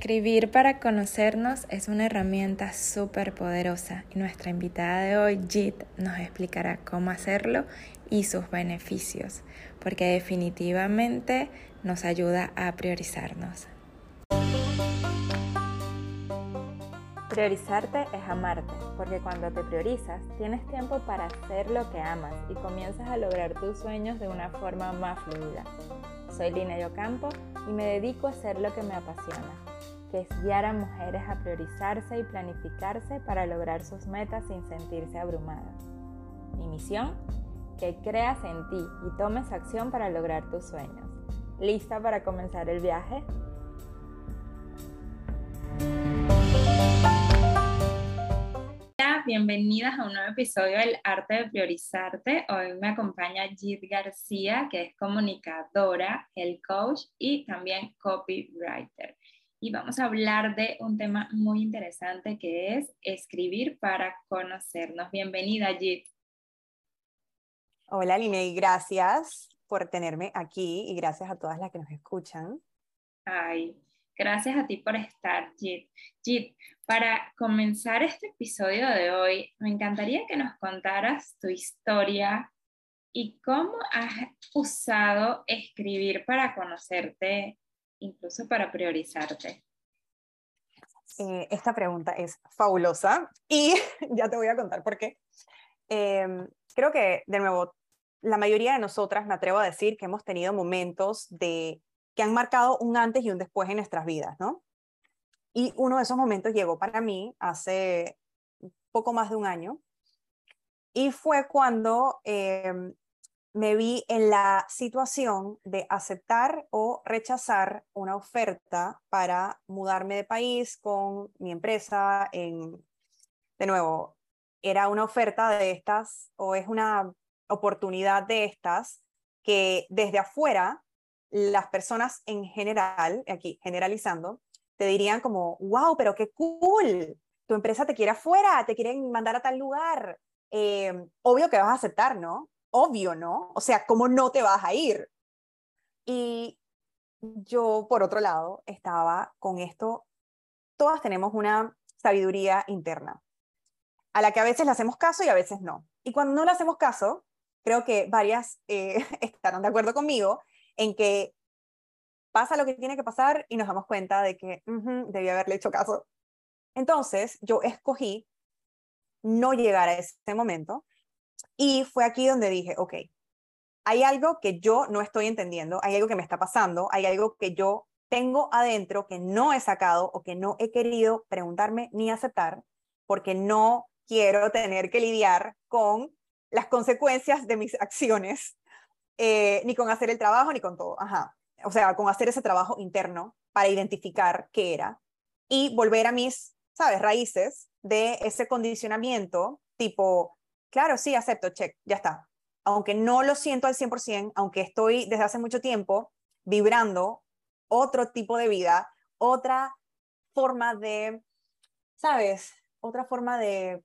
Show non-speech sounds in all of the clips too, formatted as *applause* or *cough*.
Escribir para conocernos es una herramienta súper poderosa y nuestra invitada de hoy, Jit, nos explicará cómo hacerlo y sus beneficios, porque definitivamente nos ayuda a priorizarnos. Priorizarte es amarte, porque cuando te priorizas tienes tiempo para hacer lo que amas y comienzas a lograr tus sueños de una forma más fluida. Soy Lina Yocampo y me dedico a hacer lo que me apasiona, que es guiar a mujeres a priorizarse y planificarse para lograr sus metas sin sentirse abrumadas. Mi misión, que creas en ti y tomes acción para lograr tus sueños. ¿Lista para comenzar el viaje? bienvenidas a un nuevo episodio del Arte de Priorizarte. Hoy me acompaña Jit García, que es comunicadora, el coach y también copywriter. Y vamos a hablar de un tema muy interesante que es escribir para conocernos. Bienvenida, Jit. Hola, y gracias por tenerme aquí y gracias a todas las que nos escuchan. Ay, Gracias a ti por estar, Jit. Jit, para comenzar este episodio de hoy, me encantaría que nos contaras tu historia y cómo has usado escribir para conocerte, incluso para priorizarte. Eh, esta pregunta es fabulosa y *laughs* ya te voy a contar por qué. Em, creo que, de nuevo, la mayoría de nosotras, me atrevo a decir, que hemos tenido momentos de que han marcado un antes y un después en nuestras vidas, ¿no? Y uno de esos momentos llegó para mí hace poco más de un año y fue cuando em, me vi en la situación de aceptar o rechazar una oferta para mudarme de país con mi empresa. En, de nuevo, era una oferta de estas o es una oportunidad de estas que desde afuera las personas en general, aquí generalizando, te dirían como, wow, pero qué cool, tu empresa te quiere afuera, te quieren mandar a tal lugar. Em, obvio que vas a aceptar, ¿no? Obvio, ¿no? O sea, ¿cómo no te vas a ir? Y yo, por otro lado, estaba con esto, todas tenemos una sabiduría interna, a la que a veces le hacemos caso y a veces no. Y cuando no le hacemos caso, creo que varias eh, *laughs* estarán de acuerdo conmigo, en que pasa lo que tiene que pasar y nos damos cuenta de que debí haberle hecho caso. Entonces, yo escogí no llegar a ese momento y fue aquí donde dije, ok, hay algo que yo no estoy entendiendo, hay algo que me está pasando, hay algo que yo tengo adentro que no he sacado o que no he querido preguntarme ni aceptar porque no quiero tener que lidiar con las consecuencias de mis *laughs* acciones eh, ni con hacer el trabajo, ni con todo. O sea, con hacer ese trabajo interno para identificar qué era y volver a mis, ¿sabes?, raíces de ese condicionamiento tipo, claro, sí, acepto, check, ya está. Aunque no lo siento al 100%, aunque estoy desde hace mucho tiempo vibrando otro tipo de vida, otra forma de, ¿sabes? Otra forma de,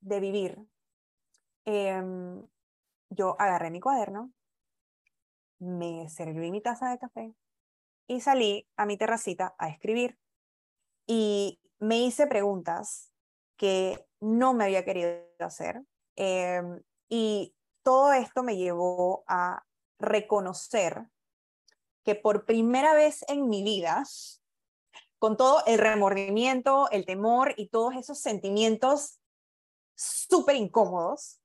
de vivir. Eh, yo agarré mi cuaderno, me serví mi taza de café y salí a mi terracita a escribir. Y me hice preguntas que no me había querido hacer. Em, y todo esto me llevó a reconocer que por primera vez en mi vida, con todo el remordimiento, el temor y todos esos sentimientos súper incómodos,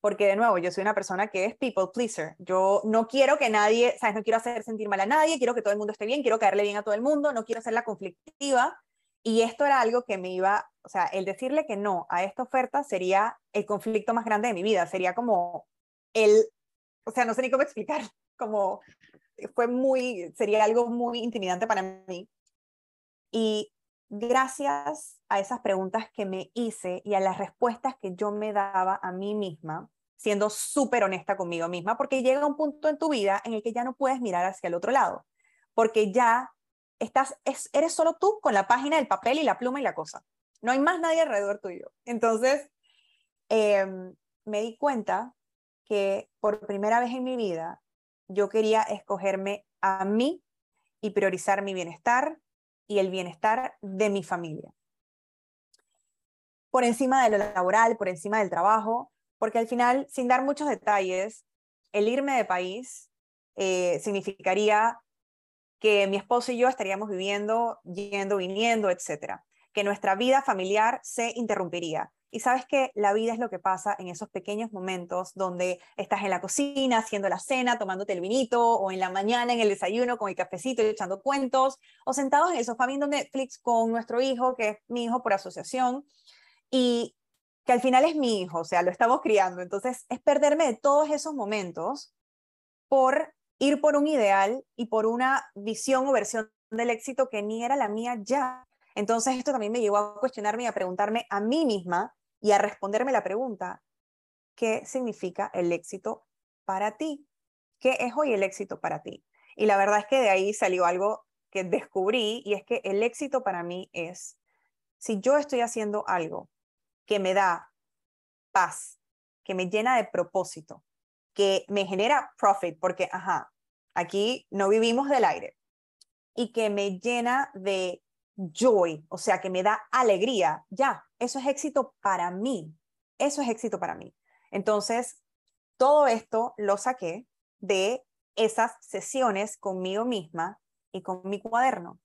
porque de nuevo, yo soy una persona que es people pleaser. Yo no quiero que nadie, ¿sabes? No quiero hacer sentir mal a nadie, quiero que todo el mundo esté bien, quiero caerle bien a todo el mundo, no quiero ser la conflictiva. Y esto era algo que me iba, o sea, el decirle que no a esta oferta sería el conflicto más grande de mi vida, sería como el, o sea, no sé ni cómo explicar, *laughs* como fue muy, sería algo muy intimidante para mí. Y gracias a esas preguntas que me hice y a las respuestas que yo me daba a mí misma, siendo súper honesta conmigo misma, porque llega un punto en tu vida en el que ya no puedes mirar hacia el otro lado, porque ya estás, eres solo tú con la página, el papel y la pluma y la cosa. No hay más nadie alrededor tuyo. Entonces, em, me di cuenta que por primera vez en mi vida yo quería escogerme a mí y priorizar mi bienestar, y el bienestar de mi familia. Por encima de lo laboral, por encima del trabajo, porque al final, sin dar muchos detalles, el irme de país eh, significaría que mi esposo y yo estaríamos viviendo, yendo, viniendo, etcétera, que nuestra vida familiar se interrumpiría. Y sabes que la vida es lo que pasa en esos pequeños momentos donde estás en la cocina haciendo la cena, tomándote el vinito, o en la mañana en el desayuno con el cafecito y echando cuentos, o sentados en el sofá viendo Netflix con nuestro hijo, que es mi hijo por asociación, y que al final es mi hijo, o sea, lo estamos criando. Entonces, es perderme de todos esos momentos por ir por un ideal y por una visión o versión del éxito que ni era la mía ya. Entonces, esto también me llevó a cuestionarme y a preguntarme a mí misma y a responderme la pregunta, ¿qué significa el éxito para ti? ¿Qué es hoy el éxito para ti? Y la verdad es que de ahí salió algo que descubrí y es que el éxito para mí es si yo estoy haciendo algo que me da paz, que me llena de propósito, que me genera profit, porque, ajá, aquí no vivimos del aire, y que me llena de joy, o sea, que me da alegría, ya, eso es éxito para mí, eso es éxito para mí. Entonces, todo esto lo saqué de esas sesiones conmigo misma y con mi cuaderno,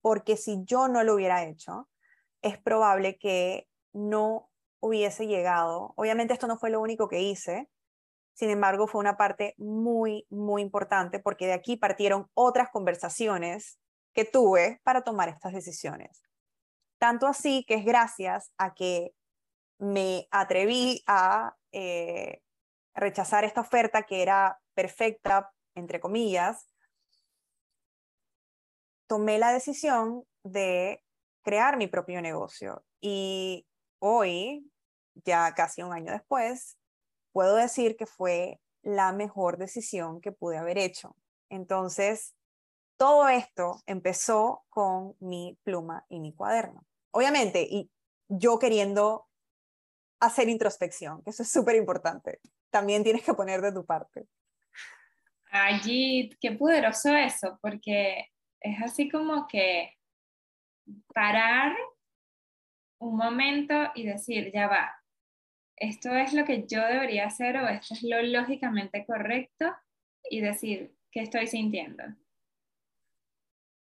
porque si yo no lo hubiera hecho, es probable que no hubiese llegado. Obviamente esto no fue lo único que hice, sin embargo fue una parte muy, muy importante porque de aquí partieron otras conversaciones que tuve para tomar estas decisiones. Tanto así que es gracias a que me atreví a eh, rechazar esta oferta que era perfecta, entre comillas, tomé la decisión de crear mi propio negocio. Y hoy, ya casi un año después, puedo decir que fue la mejor decisión que pude haber hecho. Entonces, todo esto empezó con mi pluma y mi cuaderno. Obviamente, y yo queriendo hacer introspección, que eso es súper importante. También tienes que poner de tu parte. Allí, qué poderoso eso, porque es así como que parar un momento y decir, ya va, esto es lo que yo debería hacer o esto es lo lógicamente correcto y decir qué estoy sintiendo.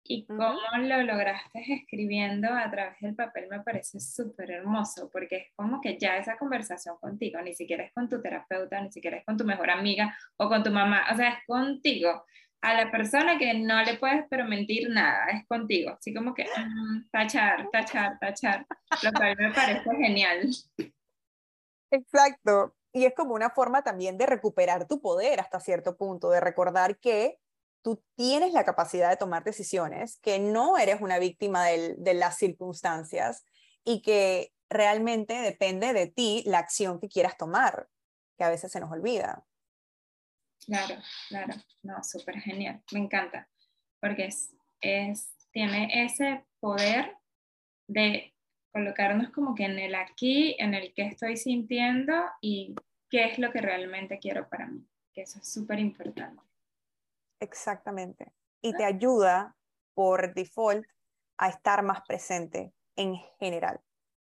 Y cómo lo lograste escribiendo a través del papel me parece súper hermoso, porque es como que ya esa conversación contigo, ni siquiera es con tu terapeuta, ni siquiera es con tu mejor amiga o con tu mamá, o sea, es contigo a la persona que no le puedes pero mentir nada, es contigo. Así como que mm, tachar, tachar, tachar, lo cual me parece genial. Exacto. Y es como una forma también de recuperar tu poder hasta cierto punto, de recordar que tú tienes la capacidad de tomar decisiones, que no eres una víctima de las circunstancias y que realmente depende de ti la acción que quieras tomar, que a veces se nos olvida. Claro, claro, no, súper genial, me encanta, porque es, tiene ese poder de colocarnos como que en el aquí, en el que estoy sintiendo y qué es lo que realmente quiero para mí, que eso es súper importante. Exactamente, y te ayuda por default a estar más presente en general.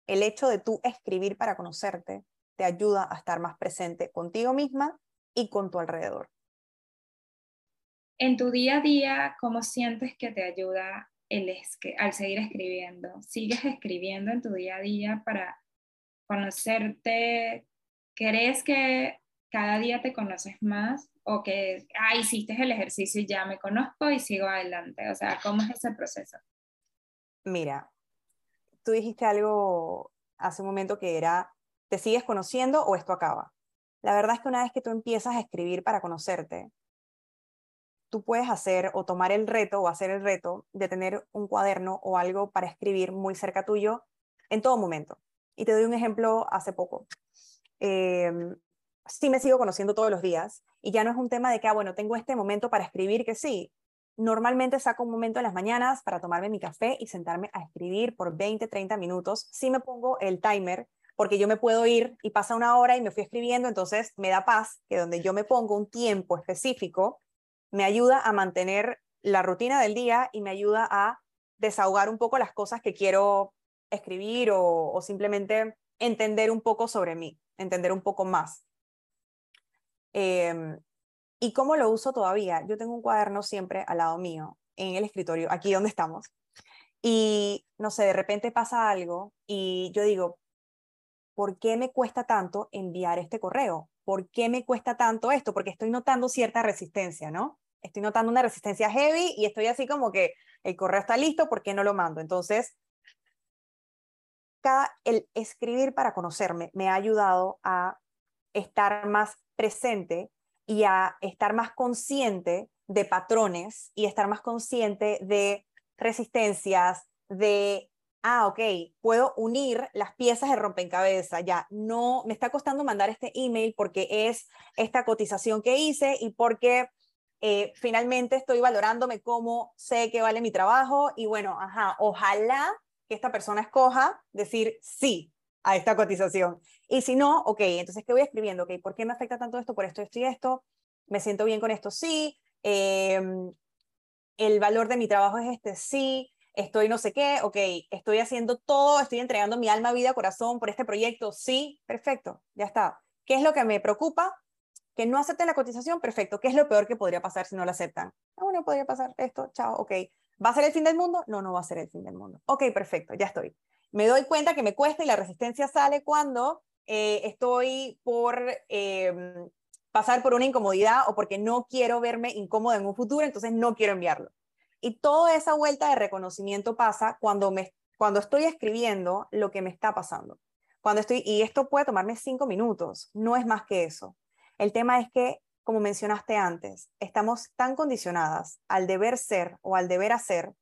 El hecho de tú escribir para conocerte te ayuda a estar más presente contigo misma y con tu alrededor. En tu día a día, ¿cómo sientes que te ayuda el al seguir escribiendo? ¿Sigues escribiendo en tu día a día para conocerte? ¿Crees que cada día te conoces más o que, ah, hiciste el ejercicio y ya me conozco y sigo adelante? O sea, ¿cómo es ese proceso? Mira, tú dijiste algo hace un momento que era, ¿te sigues conociendo o esto acaba? La verdad es que una vez que tú empiezas a escribir para conocerte, tú puedes hacer o tomar el reto o hacer el reto de tener un cuaderno o algo para escribir muy cerca tuyo en todo momento. Y te doy un ejemplo hace poco. Em, sí me sigo conociendo todos los días y ya no es un tema de que, ah, bueno, tengo este momento para escribir, que sí. Normalmente saco un momento en las mañanas para tomarme mi café y sentarme a escribir por 20, 30 minutos. Sí me pongo el timer porque yo me puedo ir y pasa una hora y me fui escribiendo, entonces me da paz que donde yo me pongo un tiempo específico, me ayuda a mantener la rutina del día y me ayuda a desahogar un poco las cosas que quiero escribir o, simplemente entender un poco sobre mí, entender un poco más. Em, ¿Y cómo lo uso todavía? Yo tengo un cuaderno siempre al lado mío, en el escritorio, aquí donde estamos. Y no sé, de repente pasa algo y yo digo, ¿por qué me cuesta tanto enviar este correo? ¿Por qué me cuesta tanto esto? Porque estoy notando cierta resistencia, ¿no? Estoy notando una resistencia heavy y estoy así como que el correo está listo, ¿por qué no lo mando? Entonces, cada, el escribir para conocerme me ha ayudado a estar más presente y a estar más consciente de patrones y estar más consciente de resistencias, de, ah, ok, puedo unir las piezas de rompecabezas, ya, no, me está costando mandar este email porque es esta cotización que hice y porque eh, finalmente estoy valorándome cómo sé que vale mi trabajo y bueno, ajá, ojalá que esta persona escoja decir sí a esta cotización. Y si no, ok, entonces, ¿qué voy escribiendo? Ok, ¿por qué me afecta tanto esto? Por esto, esto y esto. ¿Me siento bien con esto? Sí. Em, el valor de mi trabajo es este, sí. Estoy no sé qué, ok, estoy haciendo todo, estoy entregando mi alma, vida, corazón por este proyecto, sí, perfecto, ya está. ¿Qué es lo que me preocupa? Que no acepten la cotización, perfecto. ¿Qué es lo peor que podría pasar si no la aceptan? Ah, bueno, podría pasar esto, chao, ok. ¿Va a ser el fin del mundo? No, no va a ser el fin del mundo. Ok, perfecto, ya estoy me doy cuenta que me cuesta y la resistencia sale cuando eh, estoy por em, pasar por una incomodidad o porque no quiero verme incómoda en un futuro, entonces no quiero enviarlo. Y toda esa vuelta de reconocimiento pasa cuando, me, cuando estoy escribiendo lo que me está pasando. Cuando estoy, y esto puede tomarme cinco minutos, no es más que eso. El tema es que, como mencionaste antes, estamos tan condicionadas al deber ser o al deber hacer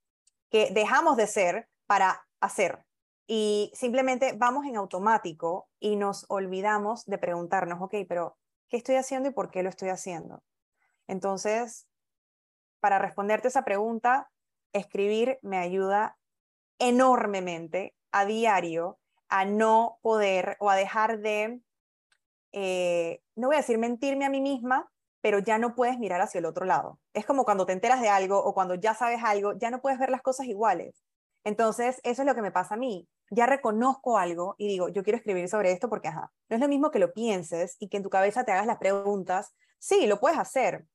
que dejamos de ser para hacer y simplemente vamos en automático y nos olvidamos de preguntarnos, ok, pero ¿qué estoy haciendo y por qué lo estoy haciendo? Entonces, para responderte esa pregunta, escribir me ayuda enormemente a diario a no poder o a dejar de, eh, no voy a decir mentirme a mí misma, pero ya no puedes mirar hacia el otro lado. Es como cuando te enteras de algo o cuando ya sabes algo, ya no puedes ver las cosas iguales. Entonces, eso es lo que me pasa a mí ya reconozco algo y digo, yo quiero escribir sobre esto porque, ajá, no es lo mismo que lo pienses y que en tu cabeza te hagas las preguntas. Sí, lo puedes hacer,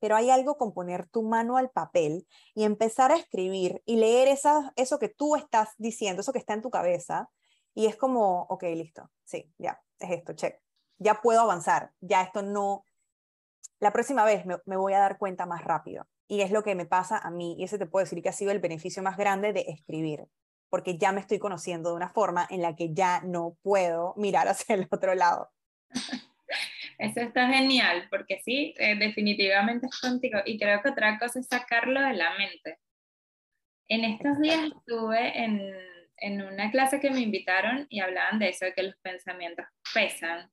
pero hay algo con poner tu mano al papel y empezar a escribir y leer eso que tú estás diciendo, eso que está en tu cabeza, y es como, ok, listo, sí, ya, es esto, check. Ya puedo avanzar, ya esto no... La próxima vez me, me voy a dar cuenta más rápido. Y es lo que me pasa a mí, y ese te puedo decir que ha sido el beneficio más grande de escribir porque ya me estoy conociendo de una forma en la que ya no puedo mirar *laughs* hacia el otro lado. *laughs* Eso está genial, porque sí, eh, definitivamente es contigo. Y creo que otra cosa es sacarlo de la mente. En estos días estuve en, en una clase que me invitaron y hablaban de eso, de que los pensamientos pesan.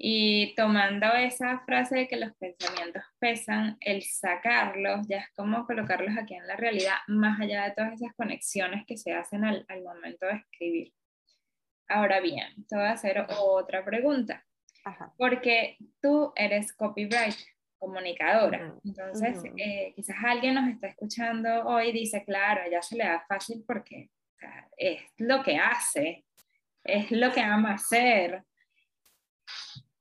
Y tomando esa frase de que los pensamientos pesan, el sacarlos ya es como colocarlos aquí en la realidad, más allá de todas esas conexiones que se hacen al, al momento de escribir. Ahora bien, te voy a hacer otra pregunta. Porque tú eres copyright, comunicadora. Entonces, eh, quizás alguien nos está escuchando hoy y dice, claro, ya se le da fácil porque es lo que hace, es lo que ama hacer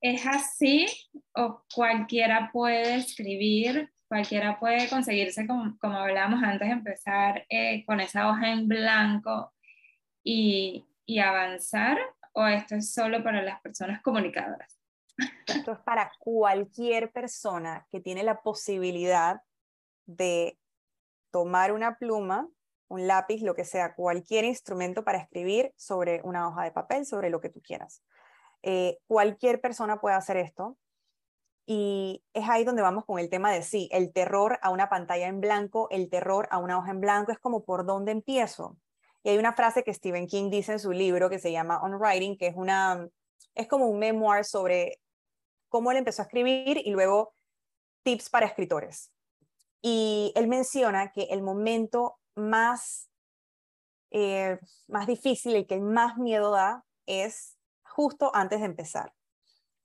¿Es así o cualquiera puede escribir, cualquiera puede conseguirse, como, como hablábamos antes, empezar eh, con esa hoja en blanco y, y avanzar? ¿O esto es solo para las personas comunicadoras? Esto es para cualquier persona que tiene la posibilidad de tomar una pluma, un lápiz, lo que sea, cualquier instrumento para escribir sobre una hoja de papel, sobre lo que tú quieras. Eh, cualquier persona puede hacer esto. Y es ahí donde vamos con el tema de sí, el terror a una pantalla en blanco, el terror a una hoja en blanco, es como por dónde empiezo. Y hay una frase que Stephen King dice en su libro que se llama On Writing, que es, una, es como un memoir sobre cómo él empezó a escribir y luego tips para escritores. Y él menciona que el momento más, eh, más difícil, el que más miedo da, es justo antes de empezar.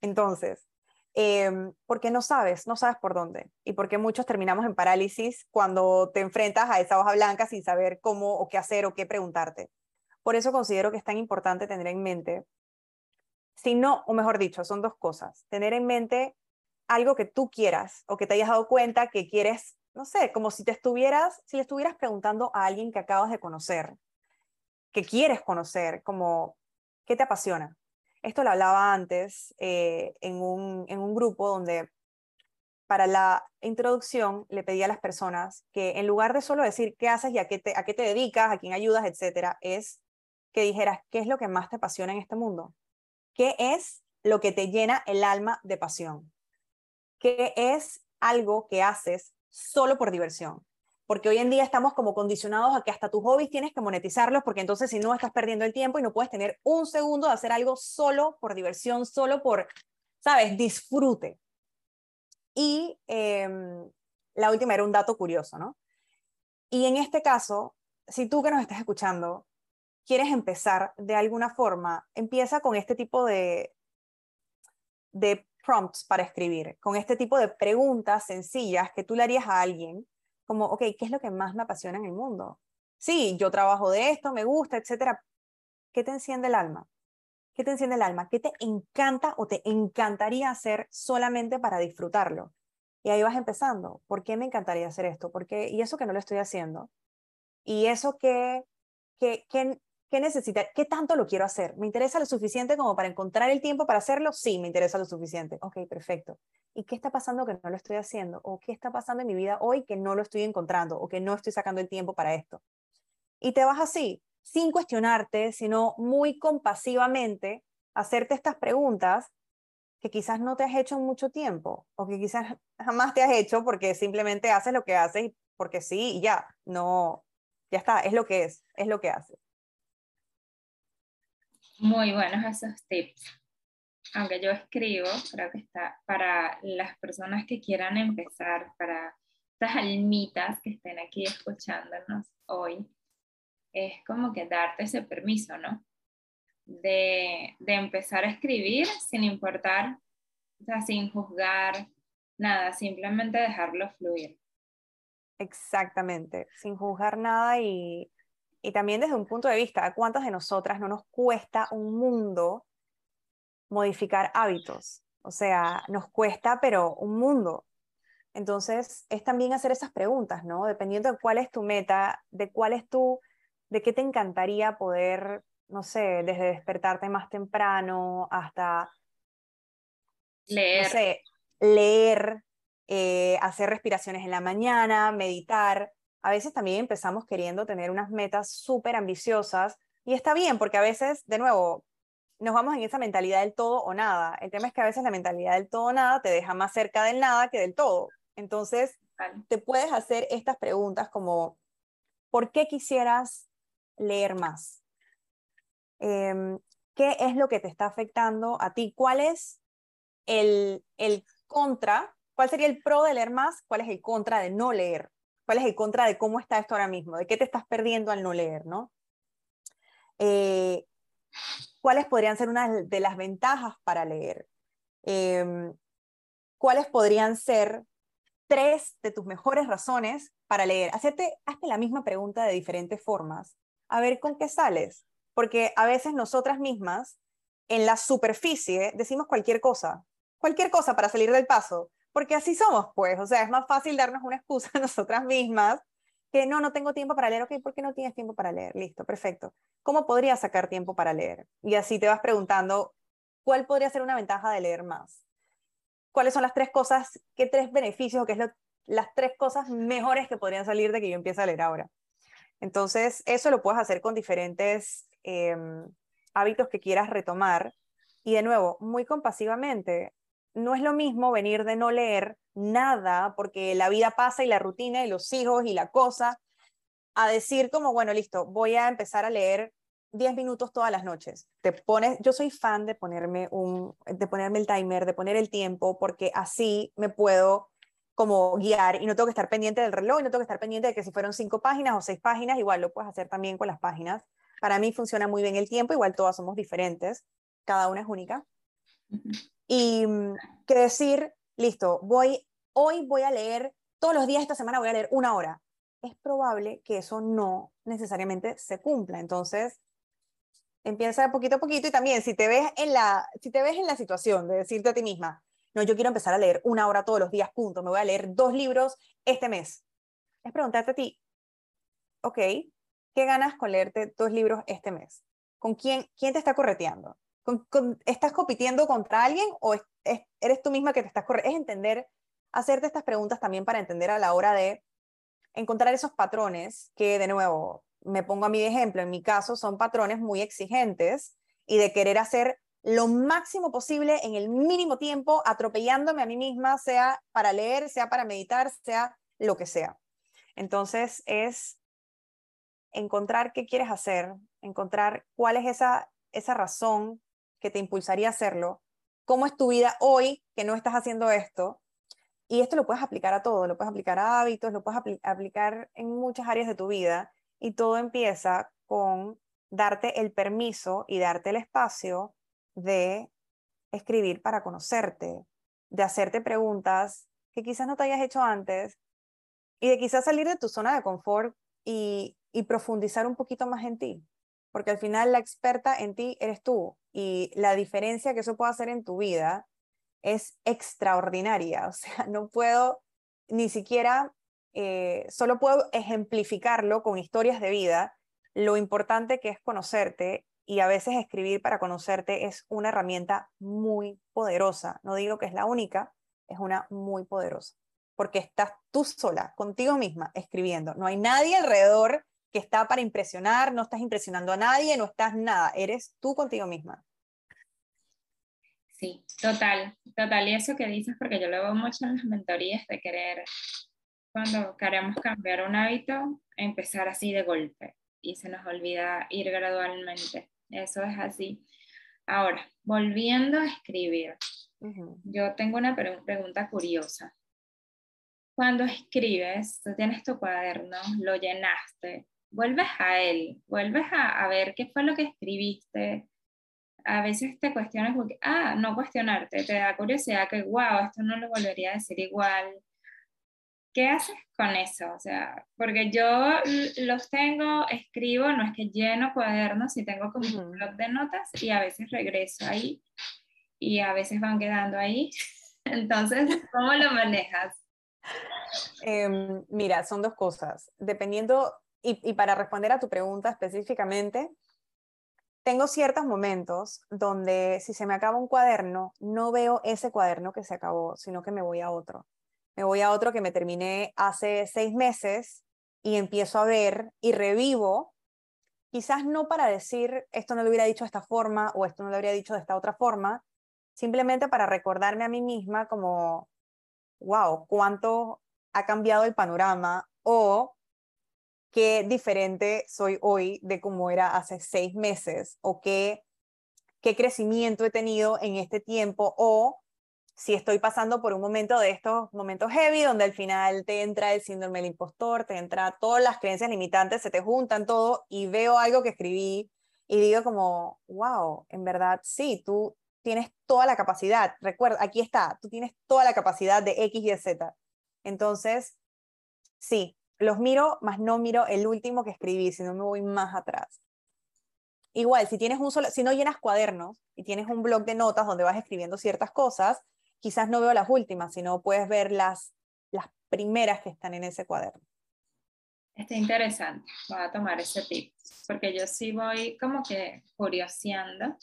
Entonces, Em, porque no sabes, no sabes por dónde. Y porque muchos terminamos en parálisis cuando te enfrentas a esa hoja blanca sin saber cómo o qué hacer o qué preguntarte. Por eso considero que es tan importante tener en mente, si no, o mejor dicho, son dos cosas. Tener en mente algo que tú quieras o que te hayas dado cuenta que quieres, no sé, como si te estuvieras, si estuvieras preguntando a alguien que acabas de conocer, que quieres conocer, como, ¿qué te apasiona? Esto lo hablaba antes eh, en, un, en un grupo donde para la introducción le pedí a las personas que en lugar de solo decir qué haces y a qué te, a qué te dedicas, a quién ayudas, etcétera, es que dijeras qué es lo que más te apasiona en este mundo. ¿Qué es lo que te llena el alma de pasión? ¿Qué es algo que haces solo por diversión? Porque hoy en día estamos como condicionados a que hasta tus hobbies tienes que monetizarlos, porque entonces si no estás perdiendo el tiempo y no puedes tener un segundo de hacer algo solo por diversión, solo por, ¿sabes?, disfrute. Y em, la última era un dato curioso, ¿no? Y en este caso, si tú que nos estás escuchando quieres empezar de alguna forma, empieza con este tipo de, de prompts para escribir, con este tipo de preguntas sencillas que tú le harías a alguien como, ok, ¿qué es lo que más me apasiona en el mundo? Sí, yo trabajo de esto, me gusta, etcétera. ¿Qué te enciende el alma? ¿Qué te enciende el alma? ¿Qué te encanta o te encantaría hacer solamente para disfrutarlo? Y ahí vas empezando. ¿Por qué me encantaría hacer esto? ¿Por qué? Y eso que no lo estoy haciendo. Y eso que, que, que, ¿Qué necesita? ¿Qué tanto lo quiero hacer? ¿Me interesa lo suficiente como para encontrar el tiempo para hacerlo? Sí, me interesa lo suficiente. Ok, perfecto. ¿Y qué está pasando que no lo estoy haciendo? ¿O qué está pasando en mi vida hoy que no lo estoy encontrando? ¿O que no estoy sacando el tiempo para esto? Y te vas así, sin cuestionarte, sino muy compasivamente, hacerte estas preguntas que quizás no te has hecho en mucho tiempo o que quizás *laughs* jamás te has hecho porque simplemente haces lo que haces porque sí ya, no, ya está, es lo que es, es lo que haces. Muy buenos esos tips. Aunque yo escribo, creo que está para las personas que quieran empezar, para estas almitas que estén aquí escuchándonos hoy, es como que darte ese permiso, ¿no? De, de empezar a escribir sin importar, o sea, sin juzgar nada, simplemente dejarlo fluir. Exactamente, sin juzgar nada y y también desde un punto de vista, ¿a cuántas de nosotras no nos cuesta un mundo modificar hábitos? O sea, nos cuesta, pero un mundo. Entonces, es también hacer esas preguntas, ¿no? Dependiendo de cuál es tu meta, de cuál es tu, de qué te encantaría poder, no sé, desde despertarte más temprano hasta leer, no sé, leer, eh, hacer respiraciones en la mañana, meditar a veces también empezamos queriendo tener unas metas súper ambiciosas y está bien porque a veces, de nuevo, nos vamos en esa mentalidad del todo o nada. El tema es que a veces la mentalidad del todo o nada te deja más cerca del nada que del todo. Entonces, te puedes hacer estas preguntas como, ¿por qué quisieras leer más? Em, ¿Qué es lo que te está afectando a ti? ¿Cuál es el, el contra? ¿Cuál sería el pro de leer más? ¿Cuál es el contra de no leer? ¿Cuál es el contra de cómo está esto ahora mismo? ¿De qué te estás perdiendo al no leer? ¿no? Eh, ¿Cuáles podrían ser unas de las ventajas para leer? Em, ¿Cuáles podrían ser tres de tus mejores razones para leer? Hacerte, hazte la misma pregunta de diferentes formas, a ver con qué sales. Porque a veces nosotras mismas, en la superficie, decimos cualquier cosa, cualquier cosa para salir del paso porque así somos, pues, o sea, es más fácil darnos una excusa a nosotras mismas que no, no tengo tiempo para leer, ok, ¿por qué no tienes tiempo para leer? Listo, perfecto. ¿Cómo podría sacar tiempo para leer? Y así te vas preguntando, ¿cuál podría ser una ventaja de leer más? ¿Cuáles son las tres cosas, qué tres beneficios qué es las tres cosas mejores que podrían salir de que yo empiece a leer ahora? Entonces, eso lo puedes hacer con diferentes em, hábitos que quieras retomar. Y de nuevo, muy compasivamente, no es lo mismo venir de no leer nada, porque la vida pasa y la rutina y los hijos y la cosa, a decir como, bueno, listo, voy a empezar a leer 10 minutos todas las noches. Te pones, yo soy fan de ponerme un, de ponerme el timer, de poner el tiempo, porque así me puedo como guiar y no tengo que estar pendiente del reloj, y no tengo que estar pendiente de que si fueron cinco páginas o seis páginas, igual lo puedes hacer también con las páginas. Para mí funciona muy bien el tiempo, igual todas somos diferentes, cada una es única. Y mm, que decir, listo, voy, hoy voy a leer, todos los días esta semana voy a leer una hora. Es probable que eso no necesariamente se cumpla. Entonces, empieza poquito a poquito y también si te ves en la, si te ves en la situación de decirte a ti misma, no, yo quiero empezar a leer una hora todos los días, punto, me voy a leer dos libros este mes. Es preguntarte a ti, ok, ¿qué ganas con leerte dos libros este mes? ¿Con quién, quién te está correteando? Estás compitiendo contra alguien o eres tú misma que te estás corriendo? Es entender, hacerte estas preguntas también para entender a la hora de encontrar esos patrones que, de nuevo, me pongo a mi ejemplo, en mi caso son patrones muy exigentes y de querer hacer lo máximo posible en el mínimo tiempo, atropellándome a mí misma, sea para leer, sea para meditar, sea lo que sea. Entonces es encontrar qué quieres hacer, encontrar cuál es esa, esa razón que te impulsaría a hacerlo, cómo es tu vida hoy que no estás haciendo esto. Y esto lo puedes aplicar a todo, lo puedes aplicar a hábitos, lo puedes aplicar en muchas áreas de tu vida y todo empieza con darte el permiso y darte el espacio de escribir para conocerte, de hacerte preguntas que quizás no te hayas hecho antes y de quizás salir de tu zona de confort y, y profundizar un poquito más en ti porque al final la experta en ti eres tú y la diferencia que eso puede hacer en tu vida es extraordinaria. *laughs* O sea, no puedo ni siquiera, eh, solo puedo ejemplificarlo con historias de vida, lo importante que es conocerte y a veces escribir para conocerte es una herramienta muy poderosa. No digo que es la única, es una muy poderosa, porque estás tú sola, contigo misma, escribiendo. No hay nadie alrededor que está para impresionar, no estás impresionando a nadie, no estás nada, eres tú contigo misma. Sí, total, total. Y eso que dices, porque yo lo veo mucho en las mentorías de querer, cuando queremos cambiar un hábito, empezar así de golpe y se nos olvida ir gradualmente. Eso es así. Ahora, volviendo a escribir, yo tengo una pregunta curiosa. Cuando escribes, tú tienes tu cuaderno, lo llenaste, vuelves a él, vuelves a, ver qué fue lo que escribiste. A veces te cuestionas porque, ah, no cuestionarte, te da curiosidad que, wow, esto no lo volvería a decir igual. ¿Qué haces con eso? O sea, porque yo los tengo, escribo, no es que lleno cuadernos y tengo como un blog de notas y a veces regreso ahí y a veces van quedando ahí. *laughs* Entonces, ¿cómo lo manejas? Em, mira, son dos cosas. Dependiendo y, para responder a tu pregunta específicamente, tengo ciertos momentos donde si se me acaba un cuaderno, no veo ese cuaderno que se acabó, sino que me voy a otro. Me voy a otro que me terminé hace seis meses y empiezo a ver y revivo, quizás no para decir esto no lo hubiera dicho de esta forma o esto no lo habría dicho de esta otra forma, simplemente para recordarme a mí misma como, wow, cuánto ha cambiado el panorama o qué diferente soy hoy de cómo era hace seis meses o qué, qué crecimiento he tenido en este tiempo o si estoy pasando por un momento de estos momentos heavy donde al final te entra el síndrome del impostor, te entra todas las creencias limitantes, se te juntan todo y veo algo que escribí y digo como, wow, en verdad sí, tú tienes toda la capacidad, recuerda, aquí está, tú tienes toda la capacidad de X y Z. Entonces, sí, los miro, más no miro el último que escribí, sino me voy más atrás. Igual, si tienes un solo, si no llenas cuadernos y tienes un blog de notas donde vas escribiendo ciertas cosas, quizás no veo las últimas, sino puedes ver las, las primeras que están en ese cuaderno. Está interesante, voy a tomar ese tip, porque yo sí voy como que curioseando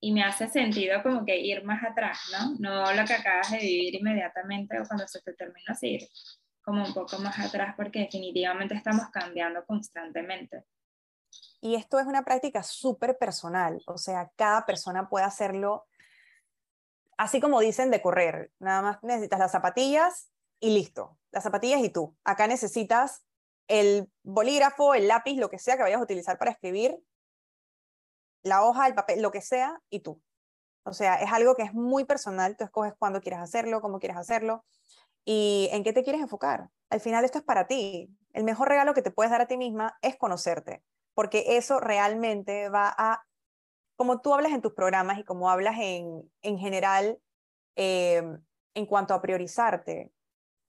y me hace sentido como que ir más atrás, ¿no? No lo que acabas de vivir inmediatamente o cuando se te termina ir, como un poco más atrás porque definitivamente estamos cambiando constantemente. Y esto es una práctica súper personal, o sea, cada persona puede hacerlo, así como dicen de correr, nada más necesitas las zapatillas y listo, las zapatillas y tú. Acá necesitas el bolígrafo, el lápiz, lo que sea que vayas a utilizar para escribir, la hoja, el papel, lo que sea, y tú. O sea, es algo que es muy personal, tú escoges cuándo quieres hacerlo, cómo quieres hacerlo y en qué te quieres enfocar. Al final esto es para ti. El mejor regalo que te puedes dar a ti misma es conocerte, porque eso realmente va a, como tú hablas en tus programas y como hablas en, en general em, en cuanto a priorizarte,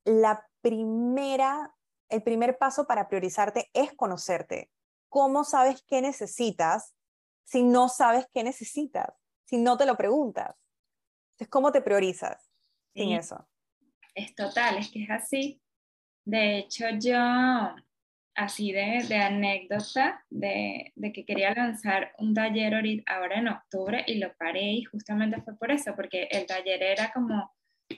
la primera, el primer paso para priorizarte es conocerte. ¿Cómo sabes qué necesitas si no sabes qué necesitas? Si no te lo preguntas. Entonces, ¿cómo te priorizas sin eso? Es total, es que es así. De hecho, yo, así de, de anécdota, de, de, que quería lanzar un taller ahora en octubre y lo paré y justamente fue por eso, porque el taller era como,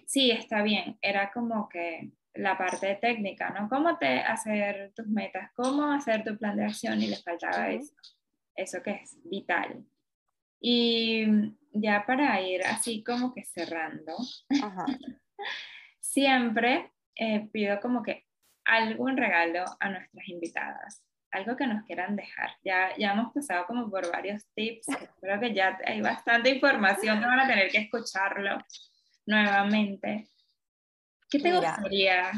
sí, está bien, era como que la parte técnica, ¿no? Cómo te hacer tus metas, cómo hacer tu plan de acción y les faltaba eso, eso que es vital. Y ya para ir así como que cerrando, *laughs* siempre eh, pido como que algún regalo a nuestras invitadas, algo que nos quieran dejar. Ya, ya hemos pasado como por varios tips, creo que ya hay bastante información que van a tener que escucharlo nuevamente. ¿Qué te gustaría?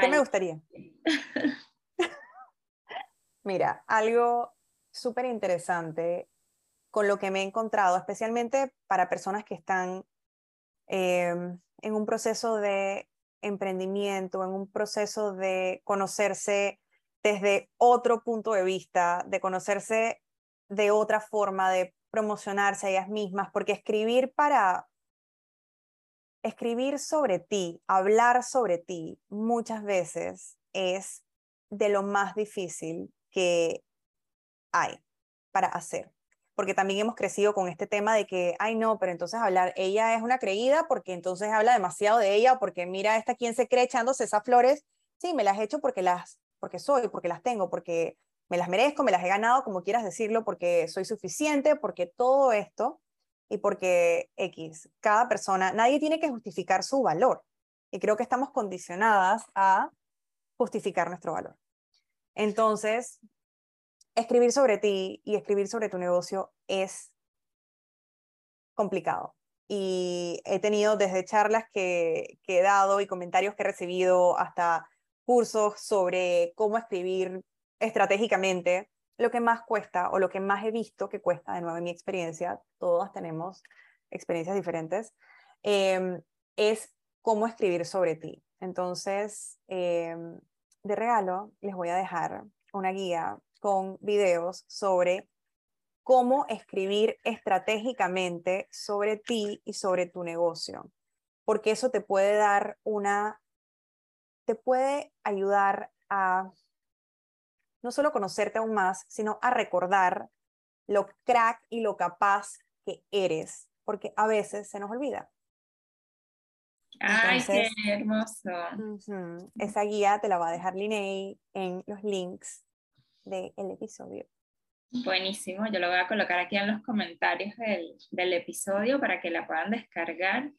¿Qué me gustaría? *laughs* Mira, algo súper interesante con lo que me he encontrado, especialmente para personas que están em, en un proceso de emprendimiento, en un proceso de conocerse desde otro punto de vista, de conocerse de otra forma, de promocionarse a ellas mismas, porque escribir para escribir sobre ti, hablar sobre ti, muchas veces es de lo más difícil que hay para hacer. Porque también hemos crecido con este tema de que, ay no, pero entonces hablar, ella es una creída porque entonces habla demasiado de ella, porque mira esta quien se cree echándose esas flores. Sí, me las he hecho porque las, porque soy, porque las tengo, porque me las merezco, me las he ganado, como quieras decirlo, porque soy suficiente, porque todo esto y porque X, cada persona, nadie tiene que justificar su valor. Y creo que estamos condicionadas a justificar nuestro valor. Entonces, escribir sobre ti y escribir sobre tu negocio es complicado. Y he tenido desde charlas que, he dado y comentarios que he recibido hasta cursos sobre cómo escribir estratégicamente lo que más cuesta o lo que más he visto que cuesta, de nuevo en mi experiencia, todas tenemos experiencias diferentes, em, es cómo escribir sobre ti. Entonces, em, de regalo, les voy a dejar una guía con videos sobre cómo escribir estratégicamente sobre ti y sobre tu negocio, porque eso te puede dar una, te puede ayudar a no solo conocerte aún más, sino a recordar lo crack y lo capaz que eres, porque a veces se nos olvida. Ay, qué hermoso. esa guía te la va a dejar Linnea en los links del episodio. Buenísimo, yo lo voy a colocar aquí en los comentarios del, del, episodio para que la puedan descargar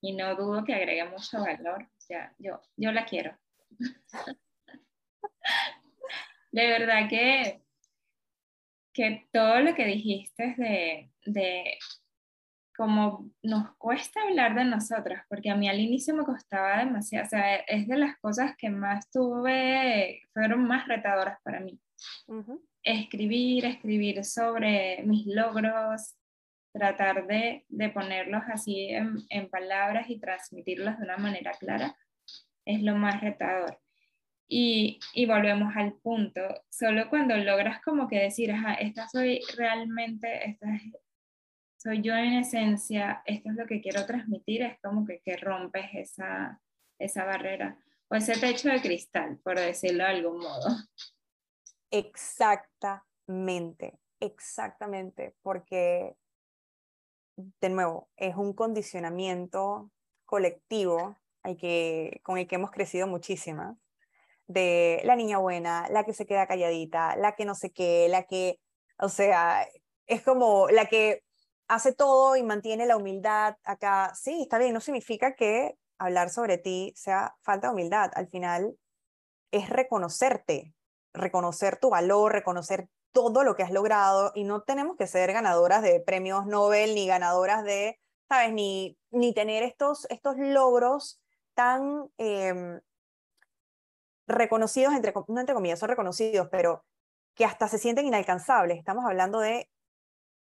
y no dudo que agregue mucho valor. Ya, yo, yo la quiero. *laughs* de verdad que, que todo lo que dijiste de, de cómo nos cuesta hablar de nosotras, porque a mí al inicio me costaba demasiado, o sea, es de las cosas que más tuve, fueron más retadoras para mí. Escribir, escribir sobre mis logros, tratar de, de ponerlos así en, en, palabras y transmitirlos de una manera clara, es lo más retador. Y, y, volvemos al punto, solo cuando logras como que decir, ajá, esta soy realmente, esta soy yo en esencia, esto es lo que quiero transmitir, es como que, que rompes esa, esa barrera o ese techo de cristal, por decirlo de algún modo. Exactamente, exactamente, porque de nuevo, es un condicionamiento colectivo hay que, con el que hemos crecido muchísimas de la niña buena, la que se queda calladita, la que no sé qué, la que, o sea, es como la que hace todo y mantiene la humildad acá. Sí, está bien, no significa que hablar sobre ti sea falta de humildad. Al final es reconocerte, reconocer tu valor, reconocer todo lo que has logrado y no tenemos que ser ganadoras de premios Nobel ni ganadoras de, ¿sabes? Ni, ni tener estos, estos logros tan em, reconocidos, entre, no entre comillas, son reconocidos, pero que hasta se sienten inalcanzables. Estamos hablando de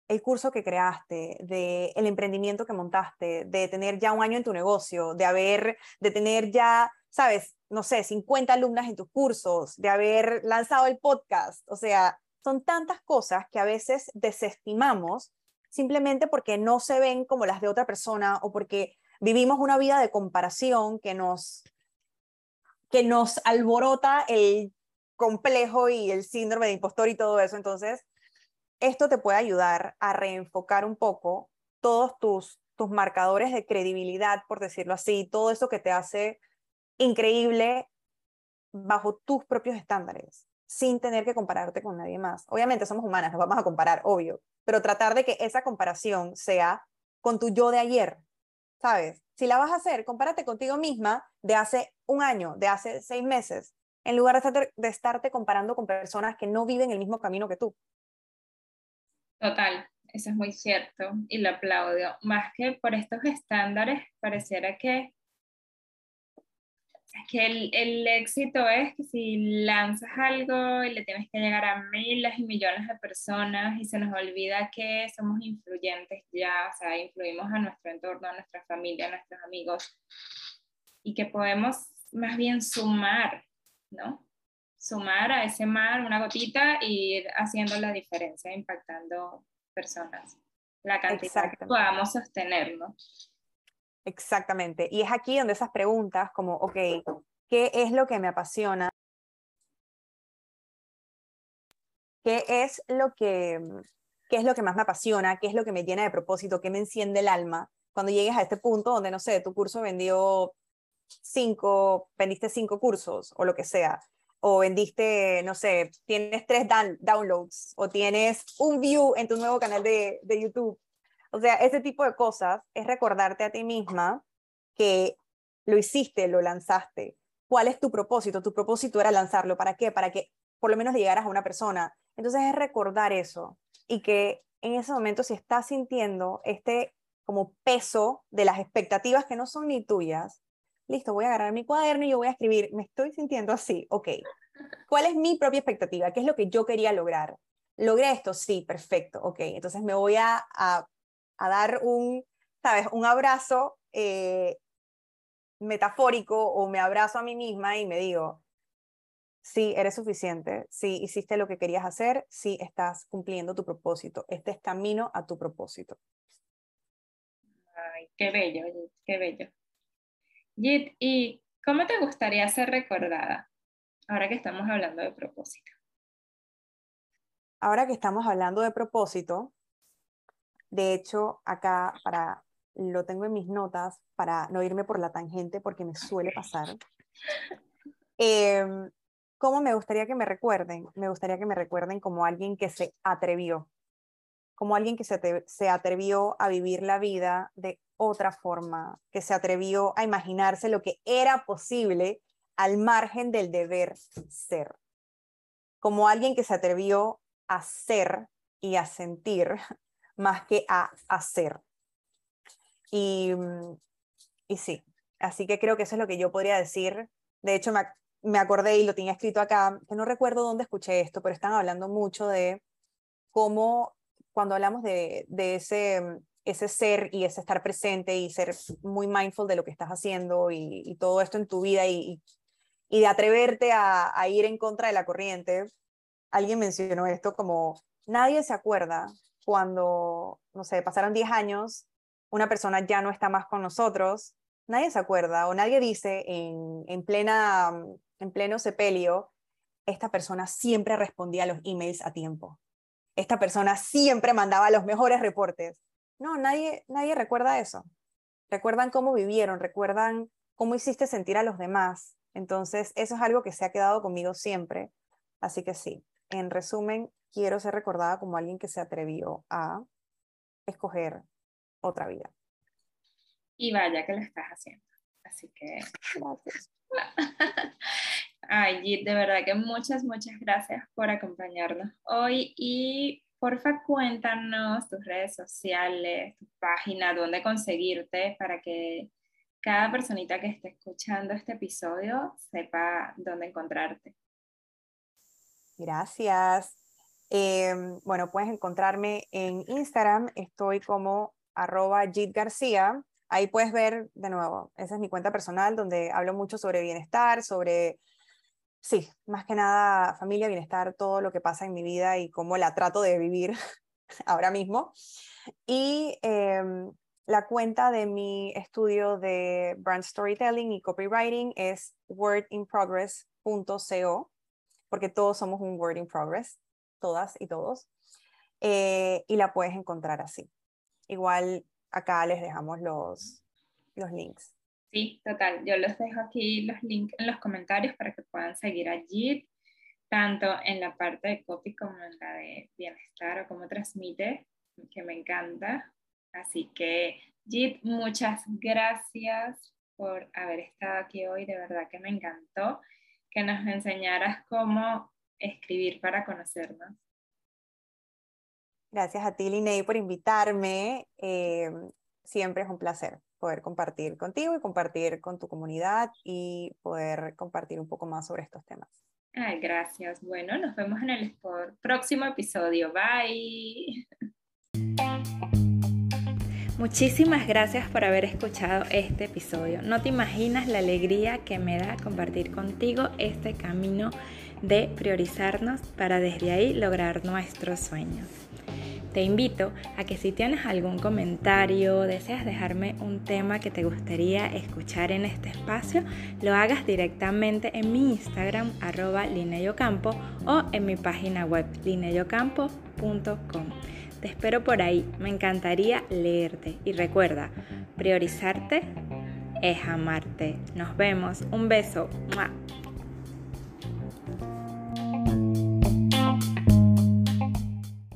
el curso que creaste, de el emprendimiento que montaste, de tener ya un año en tu negocio, de haber, de tener ya, sabes, no sé, 50 alumnas en tus cursos, de haber lanzado el podcast, o sea, son tantas cosas que a veces desestimamos simplemente porque no se ven como las de otra persona o porque vivimos una vida de comparación que nos que nos alborota el complejo y el síndrome de impostor y todo eso. Entonces, esto te puede ayudar a reenfocar un poco todos tus, tus marcadores de credibilidad, por decirlo así, todo eso que te hace increíble bajo tus propios estándares, sin tener que compararte con nadie más. Obviamente somos humanas, nos vamos a comparar, obvio, pero tratar de que esa comparación sea con tu yo de ayer, ¿sabes? Si la vas a hacer, compárate contigo misma de hace un año, de hace seis meses, en lugar de, de estarte comparando con personas que no viven el mismo camino que tú. Total, eso es muy cierto y lo aplaudo. Más que por estos estándares, pareciera que, que el, el, éxito es que si lanzas algo y le tienes que llegar a miles y millones de personas y se nos olvida que somos influyentes ya, o sea, influimos a nuestro entorno, a nuestra familia, a nuestros amigos y que podemos más bien sumar, ¿no? sumar a ese mar una gotita y ir haciendo la diferencia, impactando personas. La cantidad que podamos sostenerlo. Exactamente. Y es aquí donde esas preguntas como, ok, ¿qué es lo que me apasiona? ¿Qué es lo que, qué es lo que más me apasiona? ¿Qué es lo que me llena de propósito? ¿Qué me enciende el alma? Cuando llegues a este punto donde, no sé, tu curso vendió cinco, vendiste cinco cursos o lo que sea o vendiste, no sé, tienes tres downloads o tienes un view en tu nuevo canal de, de YouTube. O sea, ese tipo de cosas es recordarte a ti misma que lo hiciste, lo lanzaste. ¿Cuál es tu propósito? Tu propósito era lanzarlo. ¿Para qué? Para que por lo menos llegaras a una persona. Entonces es recordar eso y que en ese momento si estás sintiendo este como peso de las expectativas que no son ni tuyas, listo, voy a agarrar mi cuaderno y yo voy a escribir, me estoy sintiendo así, ok. ¿Cuál es mi propia expectativa? ¿Qué es lo que yo quería lograr? ¿Logré esto? Sí, perfecto, ok. Entonces me voy a, a, dar un, ¿sabes? Un abrazo eh, metafórico o me abrazo a mí misma y me digo, sí, eres suficiente, sí, hiciste lo que querías hacer, sí, estás cumpliendo tu propósito. Este es camino a tu propósito. Ay, qué bello, qué bello. Jit, ¿y cómo te gustaría ser recordada? Ahora que estamos hablando de propósito. Ahora que estamos hablando de propósito, de hecho, acá para lo tengo en mis notas para no irme por la tangente porque me suele pasar. Em, ¿Cómo me gustaría que me recuerden? Me gustaría que me recuerden como alguien que se atrevió, como alguien que se, se atrevió a vivir la vida de otra forma, que se atrevió a imaginarse lo que era posible al margen del deber ser, como alguien que se atrevió a ser y a sentir más que a hacer. Y, mm, y sí, así que creo que eso es lo que yo podría decir. De hecho, me, me acordé y lo tenía escrito acá, que no recuerdo dónde escuché esto, pero están hablando mucho de cómo cuando hablamos de, de ese mm, ese ser y ese estar presente y ser muy mindful de lo que estás haciendo y, todo esto en tu vida y, y de atreverte a, ir en contra de la corriente. Alguien mencionó esto como, nadie se acuerda cuando, no sé, pasaron 10 años, una persona ya no está más con nosotros, nadie se acuerda o nadie dice en, en, plena, en pleno sepelio, esta persona siempre respondía a los emails a tiempo. Esta persona siempre mandaba los mejores reportes. No, nadie, nadie recuerda eso. Recuerdan cómo vivieron, recuerdan cómo hiciste sentir a los demás. Entonces, eso es algo que se ha quedado conmigo siempre. Así que sí, en resumen, quiero ser recordada como alguien que se atrevió a escoger otra vida. Y vaya que lo estás haciendo. Así que... *laughs* Ay, de verdad que muchas, muchas gracias por acompañarnos hoy y porfa cuéntanos tus redes sociales, tu página, dónde conseguirte para que cada personita que esté escuchando este episodio sepa dónde encontrarte. Gracias. Em, bueno, puedes encontrarme en Instagram, estoy como arroba García. Ahí puedes ver, de nuevo, esa es mi cuenta personal donde hablo mucho sobre bienestar, sobre, sí, más que nada familia, bienestar, todo lo que pasa en mi vida y cómo la trato de vivir *laughs* ahora mismo. Y em, la cuenta de mi estudio de brand storytelling y copywriting es wordinprogress.co, porque todos somos un word in progress, todas y todos, eh, y la puedes encontrar así. Igual acá les dejamos los, los links. Sí, total. Yo les dejo aquí los links en los comentarios para que puedan seguir allí, tanto en la parte de copy como en la de bienestar o cómo transmite, que me encanta. Así que, Jit, muchas gracias por haber estado aquí hoy. De verdad que me encantó que nos enseñaras cómo escribir para conocernos. Gracias a ti, Linei, por invitarme. Eh, siempre es un placer poder compartir contigo y compartir con tu comunidad y poder compartir un poco más sobre estos temas. Ay, gracias. Bueno, nos vemos en el próximo episodio. Bye. Muchísimas gracias por haber escuchado este episodio. No te imaginas la alegría que me da compartir contigo este camino de priorizarnos para desde ahí lograr nuestros sueños. Te invito a que si tienes algún comentario, deseas dejarme un tema que te gustaría escuchar en este espacio, lo hagas directamente en mi Instagram arroba lineyocampo o en mi página web lineyocampo.com. Te espero por ahí, me encantaría leerte y recuerda, priorizarte es amarte. Nos vemos, un beso.